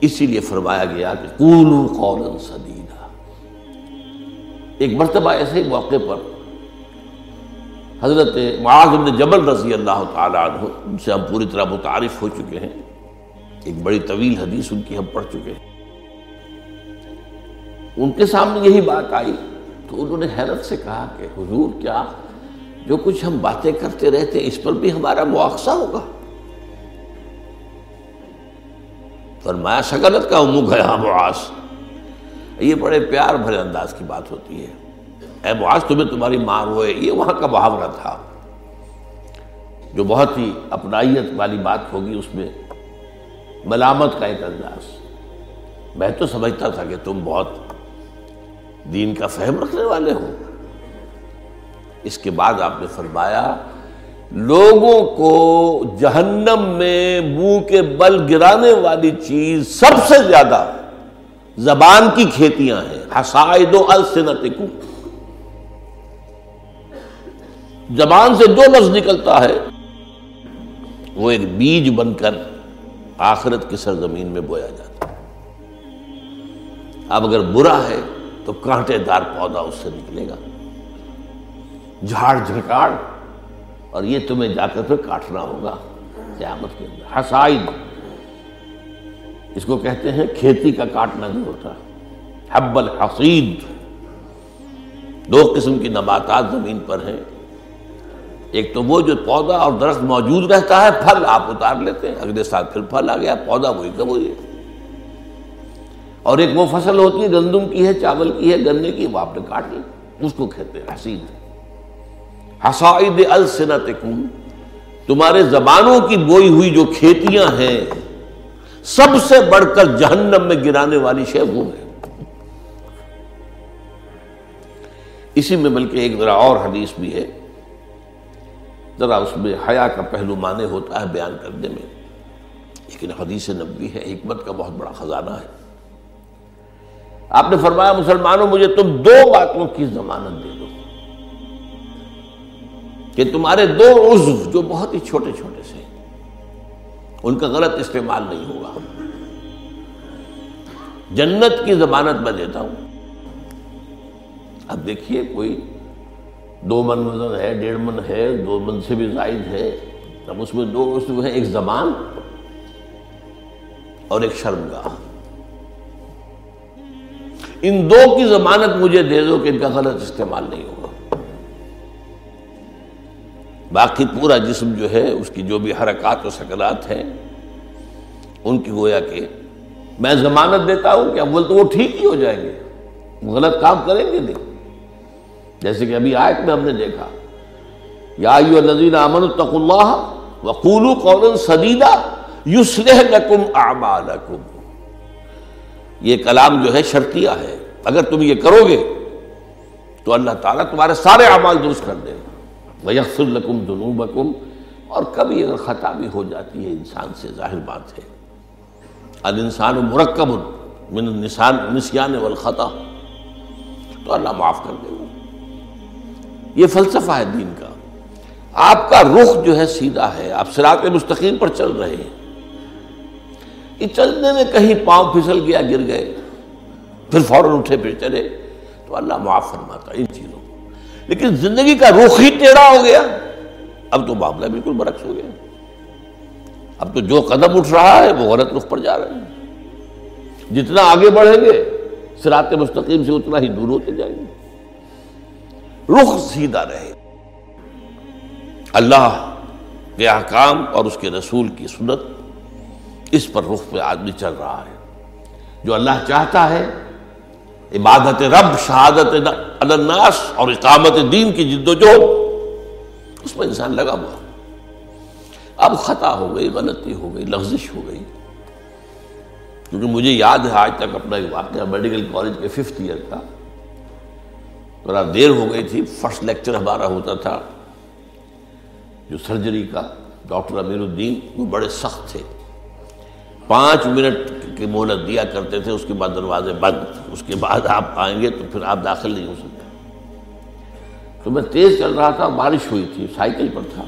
اسی لیے فرمایا گیا کہ قولو قولا سدیدہ ایک مرتبہ ایسے ہی موقع پر حضرت معاذ بن جبل رضی اللہ تعالیٰ عنہ، ان سے ہم پوری طرح متعارف ہو چکے ہیں۔ ایک بڑی طویل حدیث ان کی ہم پڑھ چکے ہیں۔ ان کے سامنے یہی بات آئی تو انہوں نے حیرت سے کہا کہ حضور کیا، جو کچھ ہم باتیں کرتے رہتے اس پر بھی ہمارا مواخذہ ہوگا۔ فرمایا شکلت کا اموگ ہے ہاں معاذ۔ یہ بڑے پیار بھرے انداز کی بات ہوتی ہے۔ اے معاذ، تمہیں تمہاری ماں روئے، یہ وہاں کا محاورہ تھا۔ جو بہت ہی اپنائیت والی بات ہوگی اس میں ملامت کا ایک انداز۔ میں تو سمجھتا تھا کہ تم بہت دین کا فہم رکھنے والے ہو۔ اس کے بعد آپ نے فرمایا لوگوں کو جہنم میں منہ کے بل گرانے والی چیز سب سے زیادہ زبان کی کھیتیاں ہیں۔ حسائد و السنتکم۔ زبان سے جو لفظ نکلتا ہے، وہ ایک بیج بن کر آخرت کی سرزمین میں بویا جاتا ہے۔ اب اگر برا ہے تو کانٹے دار پودا اس سے نکلے گا۔ جھاڑ جھکاڑ اور یہ تمہیں جا کر پھر کاٹنا ہوگا قیامت کے اندر۔ حسائد اس کو کہتے ہیں کھیتی کا کاٹنا جو ہوتا۔ حب الحسید دو قسم کی نباتات زمین پر ہیں۔ ایک تو وہ جو پودا اور درخت موجود رہتا ہے، پھل آپ اتار لیتے ہیں۔ اگلے سال پھر پھل آ گیا، پودا وہی کا وہی اور ایک وہ فصل ہوتی ہے، گندم کی ہے، چاول کی ہے، گنے کی، وہ آپ نے کاٹ لی۔ اس کو کہتے ہیں حسید حسائد السنتکم، تمہارے زبانوں کی بوئی ہوئی جو کھیتیاں ہیں، سب سے بڑھ کر جہنم میں گرانے والی شے وہ ہے اسی میں بلکہ ایک ذرا اور حدیث بھی ہے، ذرا اس میں حیا کا پہلو مانے ہوتا ہے بیان کرنے میں۔ لیکن حدیث نبی ہے، حکمت کا بہت بڑا خزانہ ہے۔ آپ نے فرمایا، مسلمانوں، مجھے تم دو باتوں کی ضمانت دے دو۔ کہ تمہارے دو عضو جو بہت ہی چھوٹے چھوٹے سے ان کا غلط استعمال نہیں ہوگا۔ جنت کی ضمانت میں دیتا ہوں۔ اب دیکھیے کوئی دو من وزن ہے، ڈیڑھ من ہے، دو من سے بھی زائد ہے، اب اس میں دو عضو ہے ایک زبان اور ایک شرمگاہ۔ ان دو کی ضمانت مجھے دے دو کہ ان کا غلط استعمال نہیں ہوگا۔ باقی پورا جسم جو ہے، اس کی جو بھی حرکات و سکرات ہیں، ان کی گویا کہ میں ضمانت دیتا ہوں کہ اول تو وہ ٹھیک ہی ہو جائیں گے۔ غلط کام کریں گے نہیں۔ جیسے کہ ابھی آیت میں ہم نے دیکھا، یا نظیر امن التق اللہ وقول قول سدیدہ یوسلح لکم اعمالکم۔ یہ کلام جو ہے شرطیہ ہے۔ اگر تم یہ کرو گے تو اللہ تعالیٰ تمہارے سارے اعمال درست کر دے گا۔ یکسر القم دنوبکم اور کبھی اگر خطا بھی ہو جاتی ہے انسان سے، ظاہر بات ہے۔ الانسان مرکب من النسان نسیان والخطا۔ تو اللہ معاف کر دے گا۔ یہ فلسفہ ہے دین کا۔ آپ کا رخ جو ہے سیدھا ہے۔ آپ سراط مستقیم پر چل رہے ہیں۔ کہ چلنے میں کہیں پاؤں پھسل گیا، گر گئے، پھر فوراً اٹھے پھر چلے۔ تو اللہ معاف فرماتا ان چیزوں لیکن زندگی کا رخ ہی ٹیڑھا ہو گیا۔ اب تو معاملہ بالکل برعکس ہو گیا۔ اب تو جو قدم اٹھ رہا ہے، وہ غلط رخ پر جا رہے ہیں جتنا آگے بڑھیں گے سرات مستقیم سے اتنا ہی دور ہوتے جائیں گے۔ رخ سیدھا رہے۔ اللہ کے احکام اور اس کے رسول کی سنت اس پر رخ پہ آدمی چل رہا ہے۔ جو اللہ چاہتا ہے، عبادت رب، شہادت الناس اور اقامت دین کی جد و جہد۔ اس میں انسان لگا ہوا۔ اب خطا ہو گئی، غلطی ہو گئی، لغزش ہو گئی۔ کیونکہ مجھے یاد ہے آج تک اپنا ایک واقعہ میڈیکل کالج کے ففتھ ایئر کا۔ تھوڑا دیر ہو گئی تھی، فرسٹ لیکچر ہمارا ہوتا تھا۔ جو سرجری کا، ڈاکٹر امیر الدین، وہ بڑے سخت تھے۔ پانچ منٹ کی مہلت دیا کرتے تھے، اس کے بعد دروازے بند، اس کے بعد آپ آئیں گے تو پھر آپ داخل نہیں ہو سکتے۔ تو میں تیز چل رہا تھا، بارش ہوئی تھی، سائیکل پر تھا۔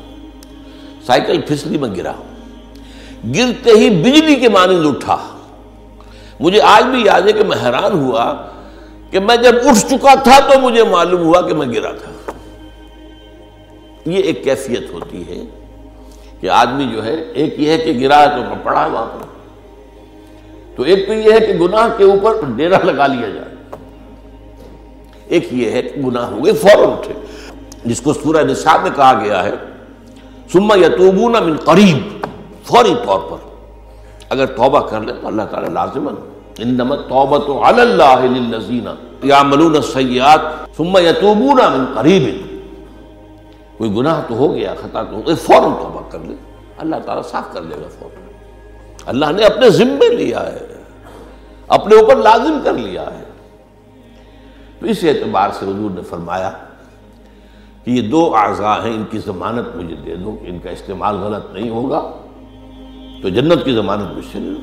سائیکل پھسلی، میں گرا۔ گرتے ہی بجلی کے مانند اٹھا۔ مجھے آج بھی یاد ہے کہ میں حیران ہوا کہ میں جب اٹھ چکا تھا تو مجھے معلوم ہوا کہ میں گرا تھا۔ یہ ایک کیفیت ہوتی ہے کہ آدمی جو ہے، ایک یہ ہے کہ گرا ہے تو میں پڑا وہاں پر۔ تو ایک تو یہ ہے کہ گناہ کے اوپر ڈیرا لگا لیا جائے۔ ایک یہ ہے کہ گناہ ہو گئے، فوراً اٹھے۔ جس کو سورہ نصاب میں کہا گیا ہے سما یتوبون من قریب، فوری طور پر۔ اگر توبہ کر لے تو اللہ تعالیٰ لازمن انما توبت علی اللہ للذین یعملون السیئات، ثم یتوبون من قریب۔ کوئی گناہ تو ہو گیا، خطا تو ہو گیا، فوراً توبہ کر لے اللہ تعالیٰ صاف کر لے گا فوراً۔ اللہ نے اپنے ذمے لیا ہے۔ اپنے اوپر لازم کر لیا ہے۔ تو اس اعتبار سے حضور نے فرمایا کہ یہ دو اعضاء ہیں، ان کی ضمانت مجھے دے دو، ان کا استعمال غلط نہیں ہوگا تو جنت کی ضمانت مجھ سے لے لو